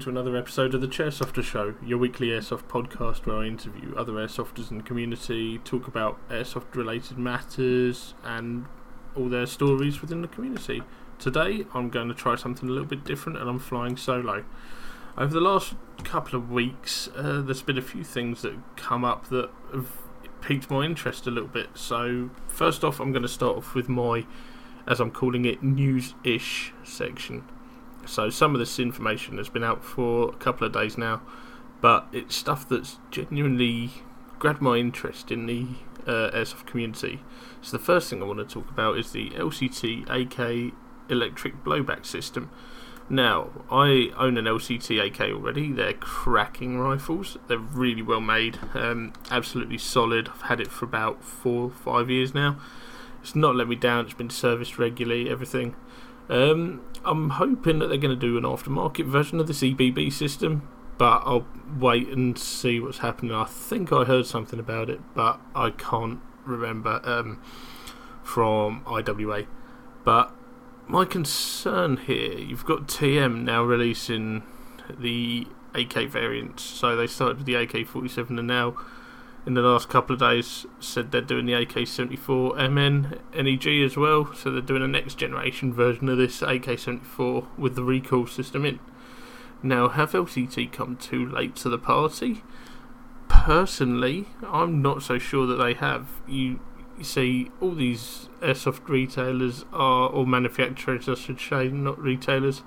to another episode of the Chairsofter Show, your weekly airsoft podcast where I interview other airsofters in the community, talk about airsoft related matters, and all their stories within the community. Today, I'm going to try something a little bit different and I'm flying solo. Over the last couple of weeks, uh, there's been a few things that come up that have piqued my interest a little bit. So, first off, I'm going to start off with my, as I'm calling it, news ish section. So some of this information has been out for a couple of days now, but it's stuff that's genuinely grabbed my interest in the uh, airsoft community. So the first thing I want to talk about is the LCT AK electric blowback system. Now, I own an LCT AK already. They're cracking rifles. They're really well made, um, absolutely solid. I've had it for about four, five years now. It's not let me down. It's been serviced regularly. Everything. Um, I'm hoping that they're going to do an aftermarket version of the EBB system, but I'll wait and see what's happening. I think I heard something about it, but I can't remember um, from IWA. But my concern here, you've got TM now releasing the AK variants. So they started with the AK 47 and now in the last couple of days said they're doing the AK-74 MN NEG as well, so they're doing a next generation version of this AK-74 with the recoil system in. Now, have LCT come too late to the party? Personally, I'm not so sure that they have. You, you see, all these airsoft retailers are, or manufacturers, I should say, not retailers.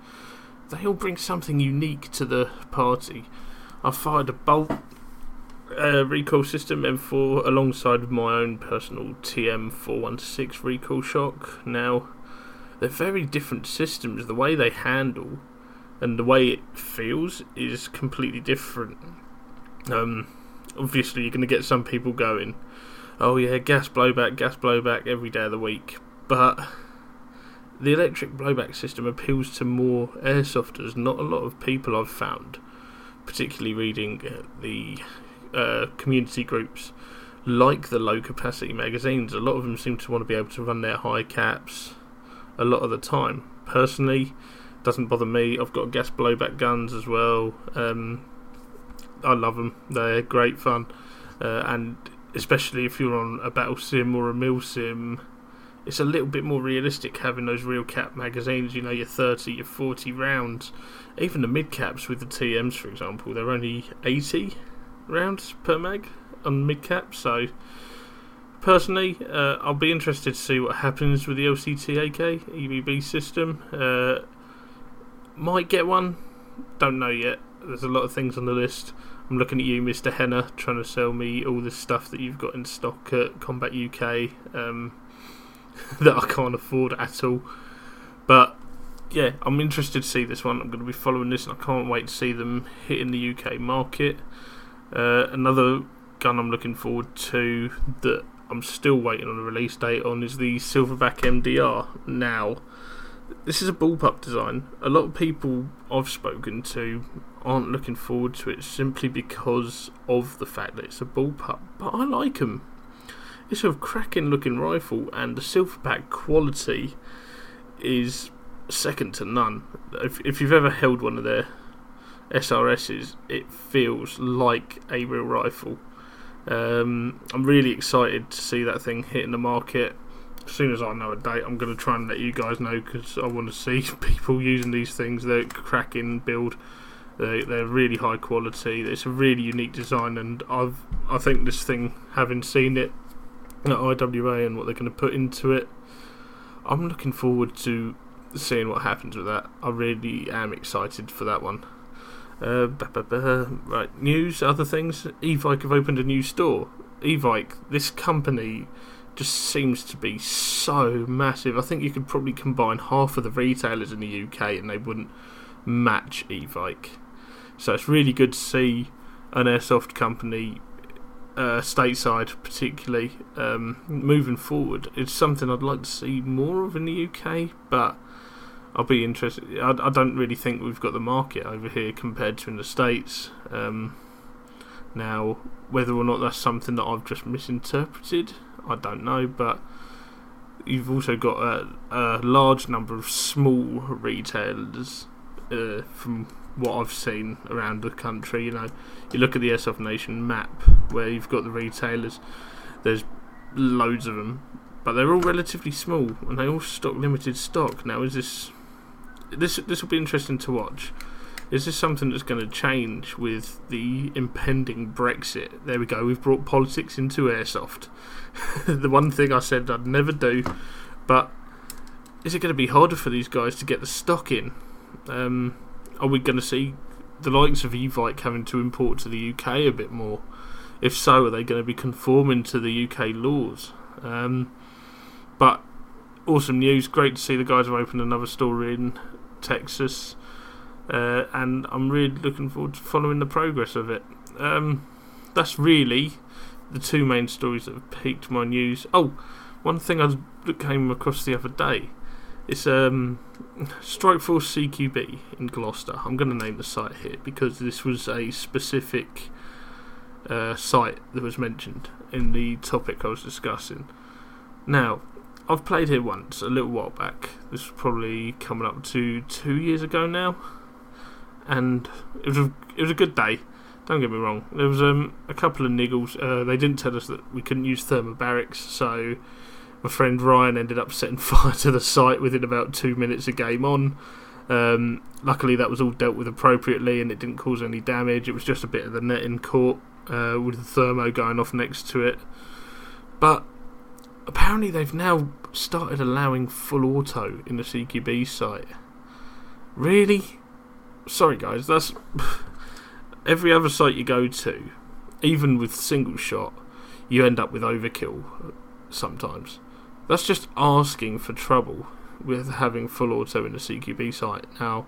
They all bring something unique to the party. I fired a bolt uh, recoil system M4 alongside my own personal TM416 recoil shock. Now, they're very different systems. The way they handle and the way it feels is completely different. Um, obviously, you're going to get some people going, oh yeah, gas blowback, gas blowback every day of the week. But the electric blowback system appeals to more airsofters. Not a lot of people I've found, particularly reading the uh, community groups like the low capacity magazines. A lot of them seem to want to be able to run their high caps a lot of the time. Personally, doesn't bother me. I've got gas blowback guns as well. Um, I love them. They're great fun, uh, and especially if you're on a battle sim or a mil sim, it's a little bit more realistic having those real cap magazines. You know, your 30, your 40 rounds. Even the mid caps with the TMs, for example, they're only 80 rounds per mag on mid cap. So personally, uh, I'll be interested to see what happens with the LCT AK EBB system. Uh, might get one, don't know yet. There's a lot of things on the list. I'm looking at you, Mr. Henna, trying to sell me all this stuff that you've got in stock at Combat UK um, that I can't afford at all. But yeah, I'm interested to see this one. I'm going to be following this, and I can't wait to see them hit in the UK market. Uh, another gun I'm looking forward to that I'm still waiting on a release date on is the Silverback MDR. Now, this is a bullpup design. A lot of people I've spoken to aren't looking forward to it simply because of the fact that it's a bullpup. But I like them. It's a cracking looking rifle, and the Silverback quality is second to none. If, if you've ever held one of their SRSs, it feels like a real rifle. Um, I'm really excited to see that thing hit in the market. As soon as I know a date, I'm going to try and let you guys know because I want to see people using these things. They're cracking build. They, they're really high quality. It's a really unique design, and I've I think this thing, having seen it at IWA and what they're going to put into it, I'm looking forward to seeing what happens with that. I really am excited for that one. Uh, right, news, other things. Evike have opened a new store. Evike, this company just seems to be so massive. I think you could probably combine half of the retailers in the UK and they wouldn't match Evike. So it's really good to see an airsoft company, uh, stateside particularly, um, moving forward. It's something I'd like to see more of in the UK, but I'll be interested. I, I don't really think we've got the market over here compared to in the States. Um, now, whether or not that's something that I've just misinterpreted, I don't know, but you've also got a, a large number of small retailers uh, from what I've seen around the country. You know, you look at the Airsoft Nation map where you've got the retailers. There's loads of them, but they're all relatively small and they all stock limited stock. Now, is this this this will be interesting to watch? Is this something that's going to change with the impending Brexit? There we go. We've brought politics into airsoft. the one thing I said I'd never do, but is it going to be harder for these guys to get the stock in? Um, are we going to see the likes of Evike having to import to the UK a bit more? If so, are they going to be conforming to the UK laws? Um, but awesome news. Great to see the guys have opened another store in Texas. Uh, and I'm really looking forward to following the progress of it. Um, that's really the two main stories that have piqued my news. Oh, one thing I came across the other day. It's um, Strikeforce CQB in Gloucester. I'm going to name the site here because this was a specific uh, site that was mentioned in the topic I was discussing. Now, I've played here once a little while back. This was probably coming up to two years ago now, and it was a it was a good day. Don't get me wrong. There was um, a couple of niggles. Uh, they didn't tell us that we couldn't use thermobarics, so my friend Ryan ended up setting fire to the site within about two minutes of game on. Um, luckily, that was all dealt with appropriately and it didn't cause any damage. It was just a bit of the netting caught uh, with the thermo going off next to it. But apparently, they've now started allowing full auto in the CQB site. Really? Sorry, guys. That's every other site you go to, even with single shot, you end up with overkill uh, sometimes. That's just asking for trouble with having full auto in a CQB site. Now,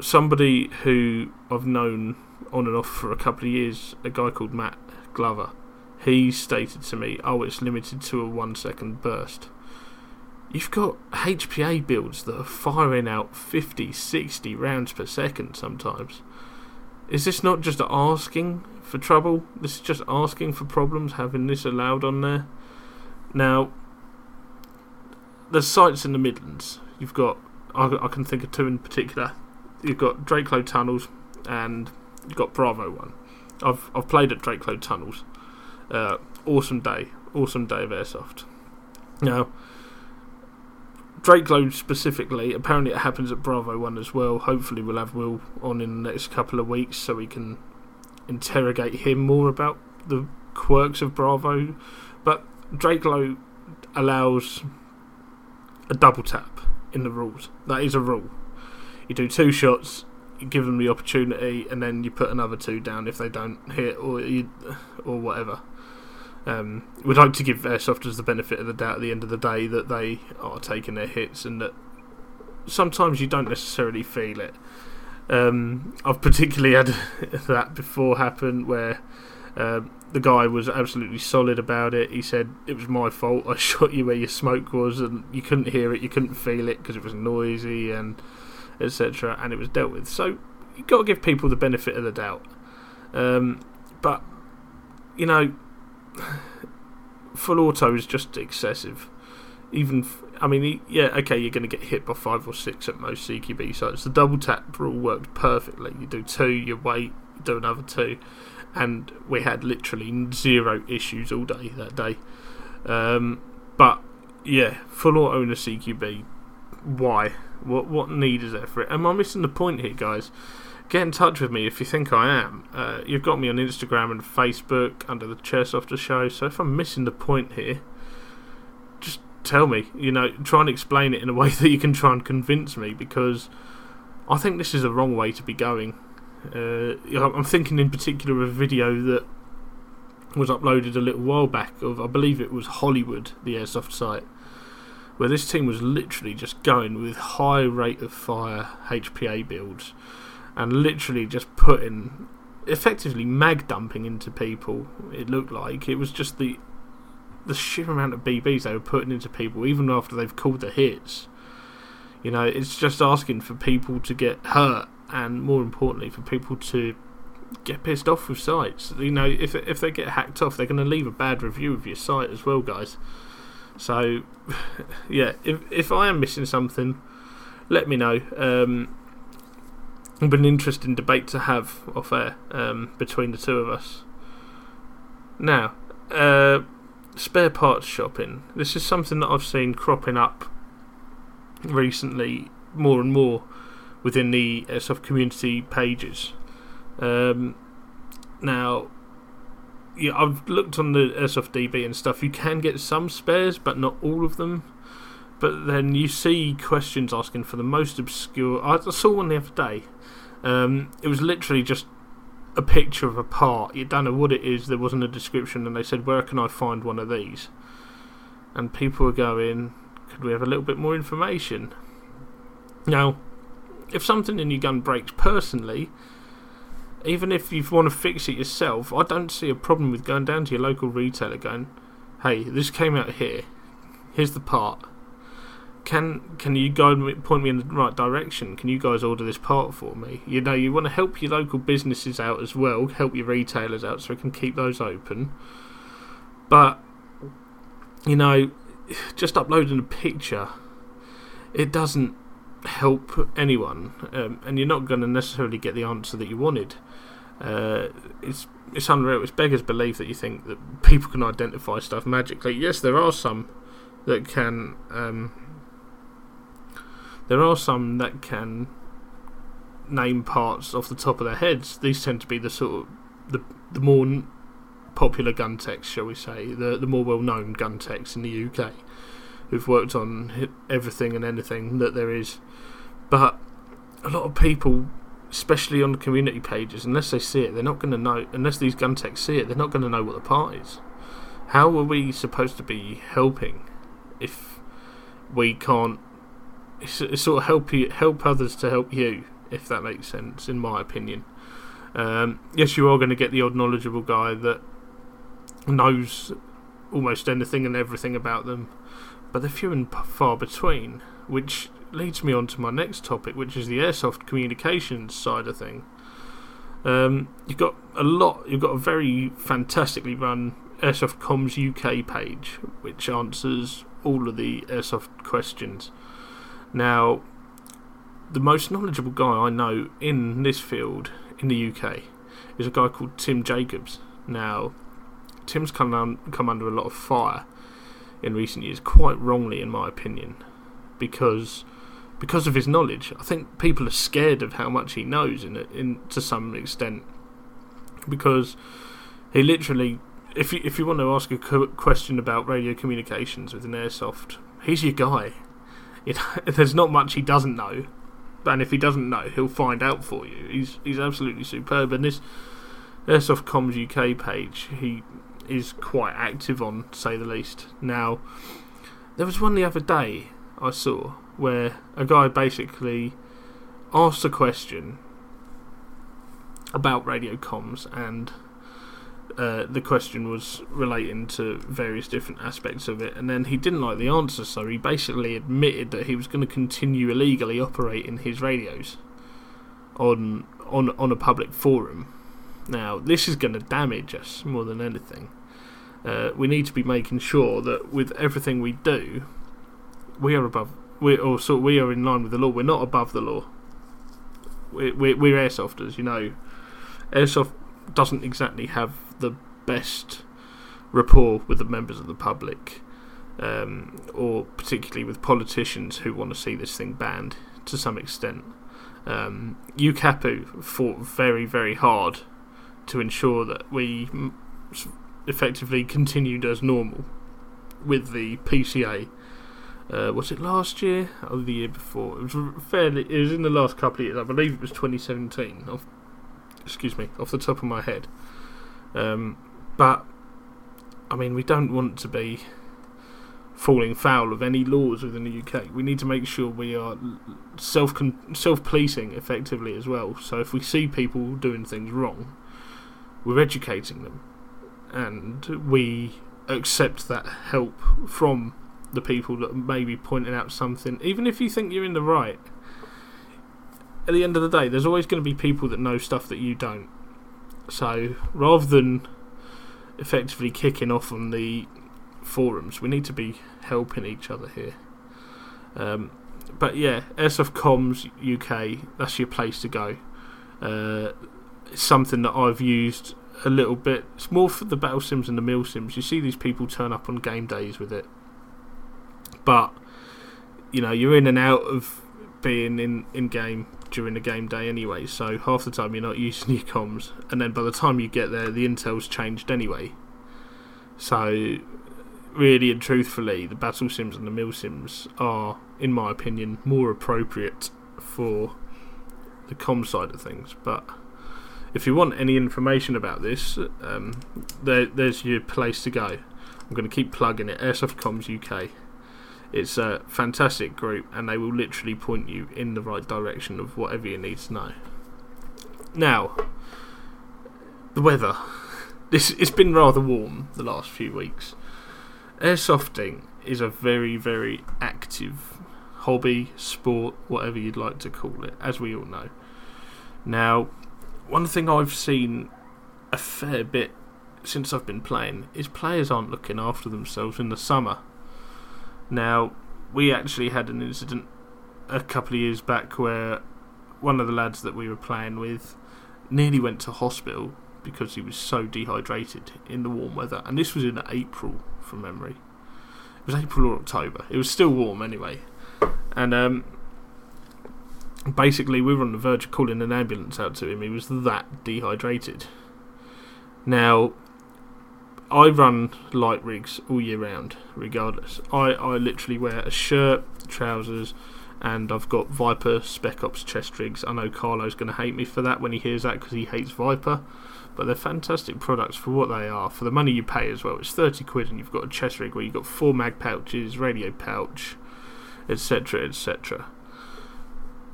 somebody who I've known on and off for a couple of years, a guy called Matt Glover, he stated to me, Oh, it's limited to a one second burst. You've got HPA builds that are firing out 50, 60 rounds per second sometimes. Is this not just asking for trouble? This is just asking for problems having this allowed on there? Now, there's sites in the Midlands. You've got, I, I can think of two in particular. You've got Drakelow Tunnels and you've got Bravo One. I've I've played at Drakelow Tunnels. Uh, awesome day, awesome day of airsoft. Now, Drakelow specifically, apparently it happens at Bravo One as well. Hopefully, we'll have Will on in the next couple of weeks so we can interrogate him more about the quirks of Bravo. But Drakelow allows a double tap in the rules. That is a rule. You do two shots, you give them the opportunity, and then you put another two down if they don't hit or you, or whatever. Um, we'd like to give airsofters the benefit of the doubt at the end of the day that they are taking their hits and that sometimes you don't necessarily feel it. Um, I've particularly had that before happen where um, the guy was absolutely solid about it. He said it was my fault. I shot you where your smoke was, and you couldn't hear it, you couldn't feel it because it was noisy and etc. And it was dealt with. So you've got to give people the benefit of the doubt. Um, but you know, full auto is just excessive. Even, I mean, yeah, okay, you're going to get hit by five or six at most CQB sites. The double tap rule worked perfectly. You do two, you wait, you do another two and we had literally zero issues all day that day. Um, but yeah, full auto in a CQB. Why? What what need is there for it? Am I missing the point here, guys? Get in touch with me if you think I am. Uh, you've got me on Instagram and Facebook under the Chairsofter Show. So if I'm missing the point here, just tell me. You know, try and explain it in a way that you can try and convince me because I think this is the wrong way to be going. Uh, I'm thinking in particular of a video that was uploaded a little while back of, I believe it was Hollywood, the airsoft site, where this team was literally just going with high rate of fire HPA builds and literally just putting, effectively mag dumping into people. It looked like it was just the the sheer amount of BBs they were putting into people, even after they've called the hits. You know, it's just asking for people to get hurt and more importantly, for people to get pissed off with sites. You know, if if they get hacked off, they're going to leave a bad review of your site as well, guys. So, yeah, if if I am missing something, let me know. Um, It'll be an interesting debate to have off air um, between the two of us. Now, uh, spare parts shopping. This is something that I've seen cropping up recently more and more within the airsoft community pages. Um, now, yeah, I've looked on the airsoft DB and stuff. You can get some spares, but not all of them. But then you see questions asking for the most obscure. I saw one the other day. Um, it was literally just a picture of a part. You don't know what it is. There wasn't a description, and they said, "Where can I find one of these?" And people were going, "Could we have a little bit more information?" Now, if something in your gun breaks personally, even if you want to fix it yourself, I don't see a problem with going down to your local retailer going, "Hey, this came out here. Here's the part. Can can you me, point me in the right direction? Can you guys order this part for me? You know, you want to help your local businesses out as well, help your retailers out so we can keep those open. But you know, just uploading a picture, it doesn't help anyone, um, and you're not going to necessarily get the answer that you wanted. Uh, it's it's unreal. It's beggars belief that you think that people can identify stuff magically. Yes, there are some that can. Um, there are some that can name parts off the top of their heads. These tend to be the sort of the the more popular gun techs, shall we say, the the more well known gun techs in the UK, who've worked on everything and anything that there is. But a lot of people, especially on the community pages, unless they see it, they're not going to know. Unless these gun techs see it, they're not going to know what the part is. How are we supposed to be helping if we can't sort of help you help others to help you, if that makes sense, in my opinion. Um, yes, you are going to get the odd knowledgeable guy that knows almost anything and everything about them, but they're few and far between. Which leads me on to my next topic, which is the airsoft communications side of thing. Um, you've got a lot. You've got a very fantastically run Airsoft Comms UK page, which answers all of the airsoft questions. Now, the most knowledgeable guy I know in this field in the UK is a guy called Tim Jacobs. Now, Tim's come, come under a lot of fire in recent years, quite wrongly, in my opinion, because because of his knowledge. I think people are scared of how much he knows, in, in to some extent, because he literally, if you if you want to ask a question about radio communications with an airsoft, he's your guy. You there's not much he doesn't know, and if he doesn't know, he'll find out for you. He's he's absolutely superb, and this Airsoft Comms UK page he is quite active on, say the least. Now, there was one the other day I saw where a guy basically asked a question about radio comms and uh, the question was relating to various different aspects of it, and then he didn't like the answer, so he basically admitted that he was going to continue illegally operating his radios on on on a public forum. Now, this is going to damage us more than anything. Uh, we need to be making sure that with everything we do, we are above, we or so we are in line with the law. We're not above the law. We're, we're, we're airsofters, you know. Airsoft doesn't exactly have the best rapport with the members of the public, um, or particularly with politicians who want to see this thing banned to some extent. Um, UKAPU fought very, very hard to ensure that we effectively continued as normal with the PCA. Uh, was it last year or the year before? It was fairly. It was in the last couple of years. I believe it was 2017. Off, excuse me, off the top of my head. Um, but I mean, we don't want to be falling foul of any laws within the UK. We need to make sure we are self self policing effectively as well. So if we see people doing things wrong, we're educating them, and we accept that help from the people that may be pointing out something, even if you think you're in the right. At the end of the day, there's always going to be people that know stuff that you don't. So rather than effectively kicking off on the forums, we need to be helping each other here. Um, but yeah, Airsoft Comms UK, that's your place to go. Uh, it's something that I've used a little bit. It's more for the battle sims and the mill sims. You see these people turn up on game days with it, but you know you're in and out of being in in game during the game day anyway. So half the time you're not using your comms, and then by the time you get there, the intel's changed anyway. So really and truthfully, the battle sims and the mill sims are, in my opinion, more appropriate for the com side of things. But if you want any information about this, um, there, there's your place to go. I'm going to keep plugging it. Airsoft Comms UK. It's a fantastic group, and they will literally point you in the right direction of whatever you need to know. Now, the weather. This it's been rather warm the last few weeks. Airsofting is a very very active hobby, sport, whatever you'd like to call it, as we all know. Now, one thing I've seen a fair bit since I've been playing is players aren't looking after themselves in the summer. Now, we actually had an incident a couple of years back where one of the lads that we were playing with nearly went to hospital because he was so dehydrated in the warm weather. And this was in April, from memory. It was April or October. It was still warm anyway. And um, basically, we were on the verge of calling an ambulance out to him. He was that dehydrated. Now, I run light rigs all year round, regardless. I, I literally wear a shirt, trousers, and I've got Viper Spec Ops chest rigs. I know Carlo's going to hate me for that when he hears that because he hates Viper, but they're fantastic products for what they are, for the money you pay as well. It's 30 quid and you've got a chest rig where you've got four mag pouches, radio pouch, etc., etc.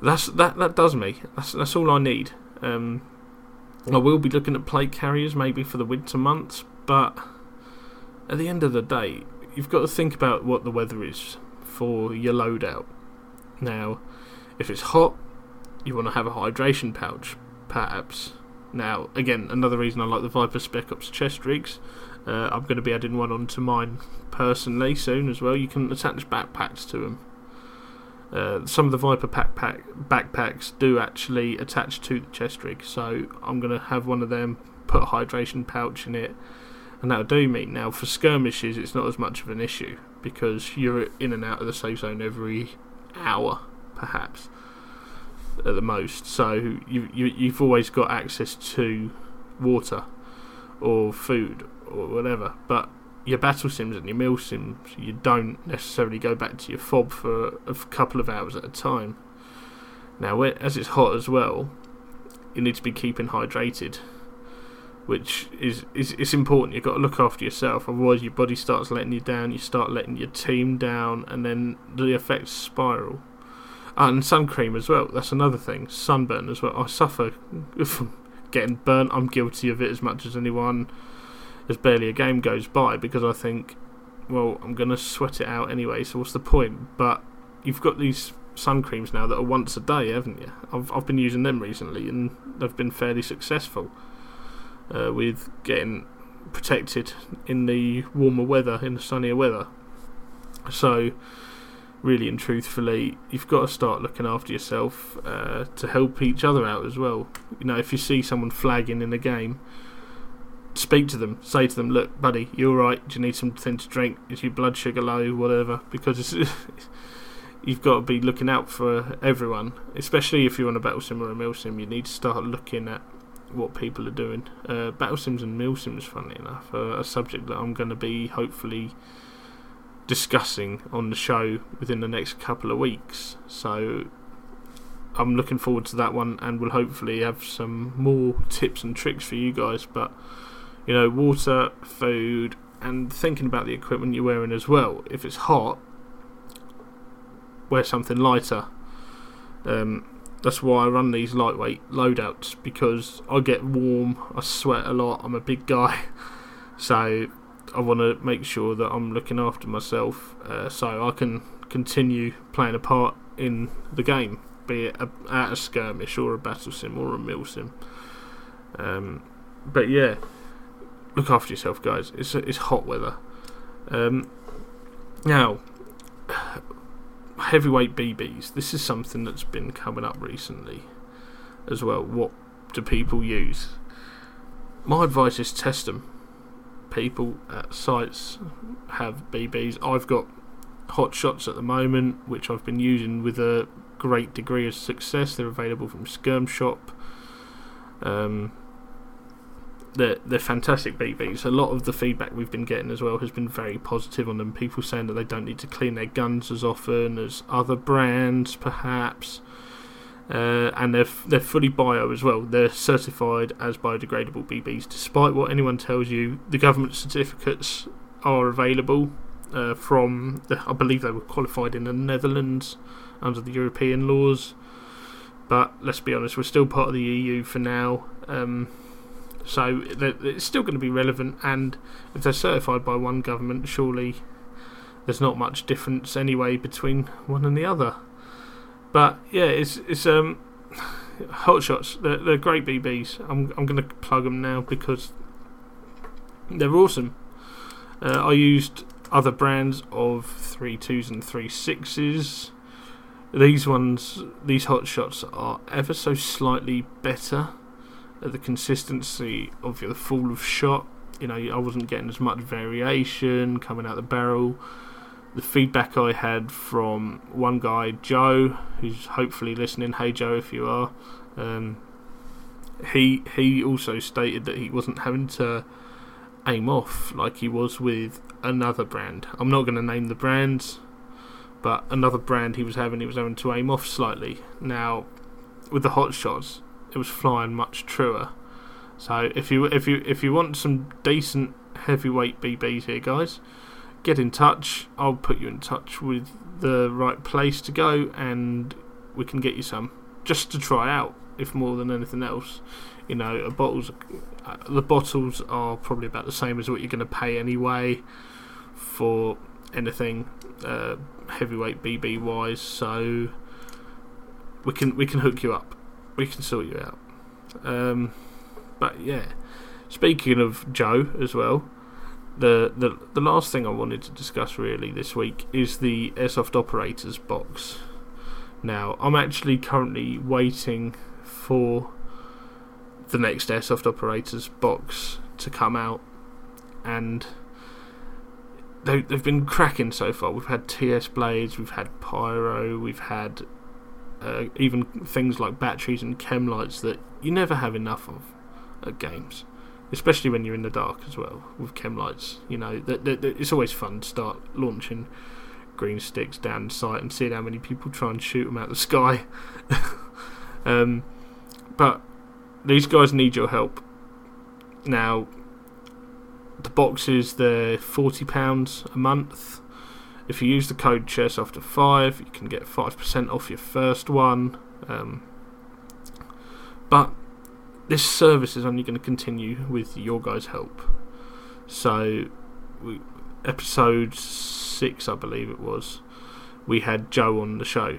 That's that. That does me. That's that's all I need. Um, I will be looking at plate carriers maybe for the winter months, but at the end of the day, you've got to think about what the weather is for your loadout. Now, if it's hot, you want to have a hydration pouch, perhaps. Now, again, another reason I like the Viper Spec Ops chest rigs. Uh, I'm going to be adding one onto mine personally soon as well. You can attach backpacks to them. Uh, some of the Viper pack, pack backpacks do actually attach to the chest rig, so I'm going to have one of them, put a hydration pouch in it, and that'll do me. Now, for skirmishes, it's not as much of an issue because you're in and out of the safe zone every hour, perhaps at the most. So you, you you've always got access to water or food or whatever. But your battle sims and your mill sims, you don't necessarily go back to your fob for a couple of hours at a time. Now, as it's hot as well, you need to be keeping hydrated which is, is it's important. You've got to look after yourself, otherwise your body starts letting you down. You start letting your team down, and then the effects spiral. and sun cream as well. That's another thing. Sunburn as well. I suffer from getting burnt. I'm guilty of it as much as anyone. There's barely a game goes by because I think, well, I'm gonna sweat it out anyway. So what's the point? But you've got these sun creams now that are once a day, haven't you? I've I've been using them recently, and they've been fairly successful uh, with getting protected in the warmer weather, in the sunnier weather. So, really and truthfully, you've got to start looking after yourself uh, to help each other out as well. You know, if you see someone flagging in the game, speak to them, say to them, "Look, buddy, you all right? Do you need something to drink? Is your blood sugar low? Whatever." Because you've got to be looking out for everyone, especially if you're on a battle sim or a mill sim. You need to start looking at what people are doing. Uh, Battle Sims and Mill Sims, funnily enough, are a subject that I'm going to be hopefully discussing on the show within the next couple of weeks. So I'm looking forward to that one, and we'll hopefully have some more tips and tricks for you guys. But you know, water, food, and thinking about the equipment you're wearing as well. If it's hot, wear something lighter. Um, that's why I run these lightweight loadouts because I get warm, I sweat a lot, I'm a big guy, so I want to make sure that I'm looking after myself uh, so I can continue playing a part in the game, be it a, at a skirmish or a battle sim or a mill sim. Um, but yeah, look after yourself, guys. It's it's hot weather. Um, now, heavyweight BBs. This is something that's been coming up recently as well. What do people use? My advice is test them. People at sites have BBs. I've got hot shots at the moment, which I've been using with a great degree of success. They're available from SkirmShop. Um, they're, they're fantastic BBs. A lot of the feedback we've been getting as well has been very positive on them. People saying that they don't need to clean their guns as often as other brands, perhaps. Uh, and they're they're fully bio as well. They're certified as biodegradable BBs. Despite what anyone tells you, the government certificates are available uh, from. The, I believe they were qualified in the Netherlands under the European laws. But let's be honest, we're still part of the EU for now. Um, so it's still going to be relevant, and if they're certified by one government, surely there's not much difference anyway between one and the other. But yeah, it's it's um hot shots. They're, they're great BBs. I'm I'm going to plug them now because they're awesome. Uh, I used other brands of three twos and three sixes. These ones, these hot shots are ever so slightly better at the consistency of the fall of shot. You know, I wasn't getting as much variation coming out the barrel. The feedback I had from one guy, Joe, who's hopefully listening. Hey, Joe, if you are, um, he he also stated that he wasn't having to aim off like he was with another brand. I'm not going to name the brands, but another brand he was having, he was having to aim off slightly. Now, with the hot shots, it was flying much truer. So if you if you if you want some decent heavyweight BBs here, guys, get in touch. I'll put you in touch with the right place to go, and we can get you some just to try out, if more than anything else. You know, bottles. Uh, the bottles are probably about the same as what you're going to pay anyway for anything uh, heavyweight BB wise. So we can we can hook you up we can sort you out. Um, but yeah, speaking of Joe as well, the, the the last thing I wanted to discuss really this week is the airsoft operators box. Now I'm actually currently waiting for the next airsoft operators box to come out, and they, they've been cracking so far. We've had TS blades, we've had pyro, we've had uh, even things like batteries and chem lights that you never have enough of at games, especially when you're in the dark as well with chem lights. You know, that it's always fun to start launching green sticks down sight and seeing how many people try and shoot them out the sky. um, but these guys need your help. Now, the boxes they're forty pounds a month. If you use the code ChairSofter5, you can get 5% off your first one. Um, but this service is only going to continue with your guys' help. So, we, episode 6, I believe it was, we had Joe on the show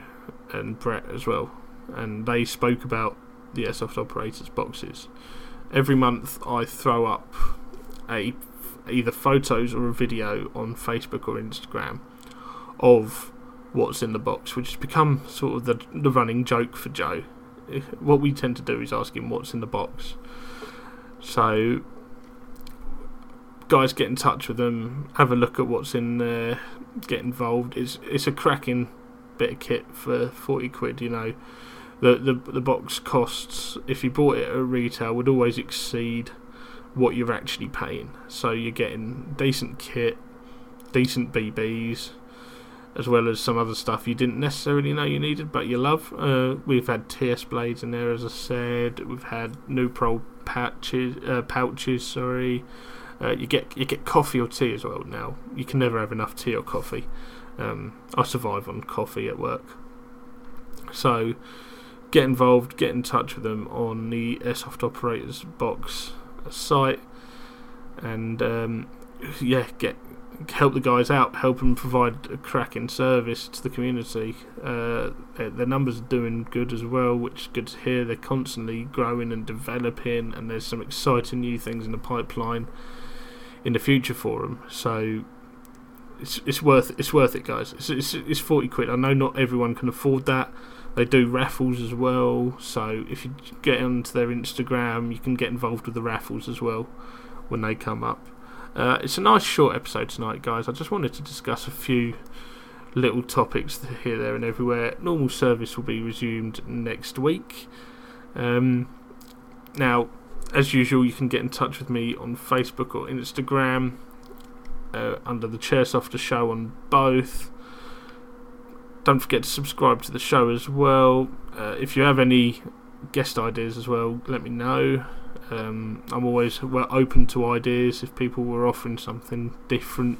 and Brett as well. And they spoke about the Airsoft Operators boxes. Every month I throw up a either photos or a video on Facebook or Instagram of what's in the box, which has become sort of the, the running joke for Joe. What we tend to do is ask him what's in the box. So, guys, get in touch with them, have a look at what's in there, get involved. It's it's a cracking bit of kit for forty quid. You know, the the the box costs if you bought it at retail would always exceed what you're actually paying. So you're getting decent kit, decent BBs as well as some other stuff you didn't necessarily know you needed, but you love. Uh, we've had TS blades in there, as I said. We've had Nuprol patches, uh, pouches. Sorry, uh, you get you get coffee or tea as well now. You can never have enough tea or coffee. Um, I survive on coffee at work, so get involved. Get in touch with them on the Airsoft Operators box site, and um, yeah, get help the guys out, help them provide a cracking service to the community. Uh, their, numbers are doing good as well, which is good to hear. They're constantly growing and developing, and there's some exciting new things in the pipeline in the future for them. So, it's it's worth it's worth it, guys. It's, it's it's forty quid. I know not everyone can afford that. They do raffles as well, so if you get onto their Instagram, you can get involved with the raffles as well when they come up. Uh, it's a nice short episode tonight, guys. I just wanted to discuss a few little topics here, there, and everywhere. Normal service will be resumed next week. Um, now, as usual, you can get in touch with me on Facebook or Instagram uh, under the Chairsofter Show on both. Don't forget to subscribe to the show as well. Uh, if you have any guest ideas as well, let me know. Um, I'm always open to ideas. If people were offering something different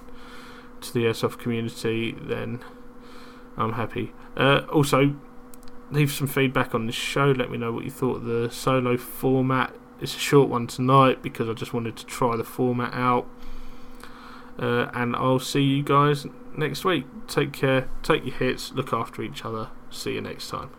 to the airsoft community, then I'm happy. Uh, also, leave some feedback on the show. Let me know what you thought of the solo format. It's a short one tonight because I just wanted to try the format out. Uh, and I'll see you guys next week. Take care, take your hits, look after each other. See you next time.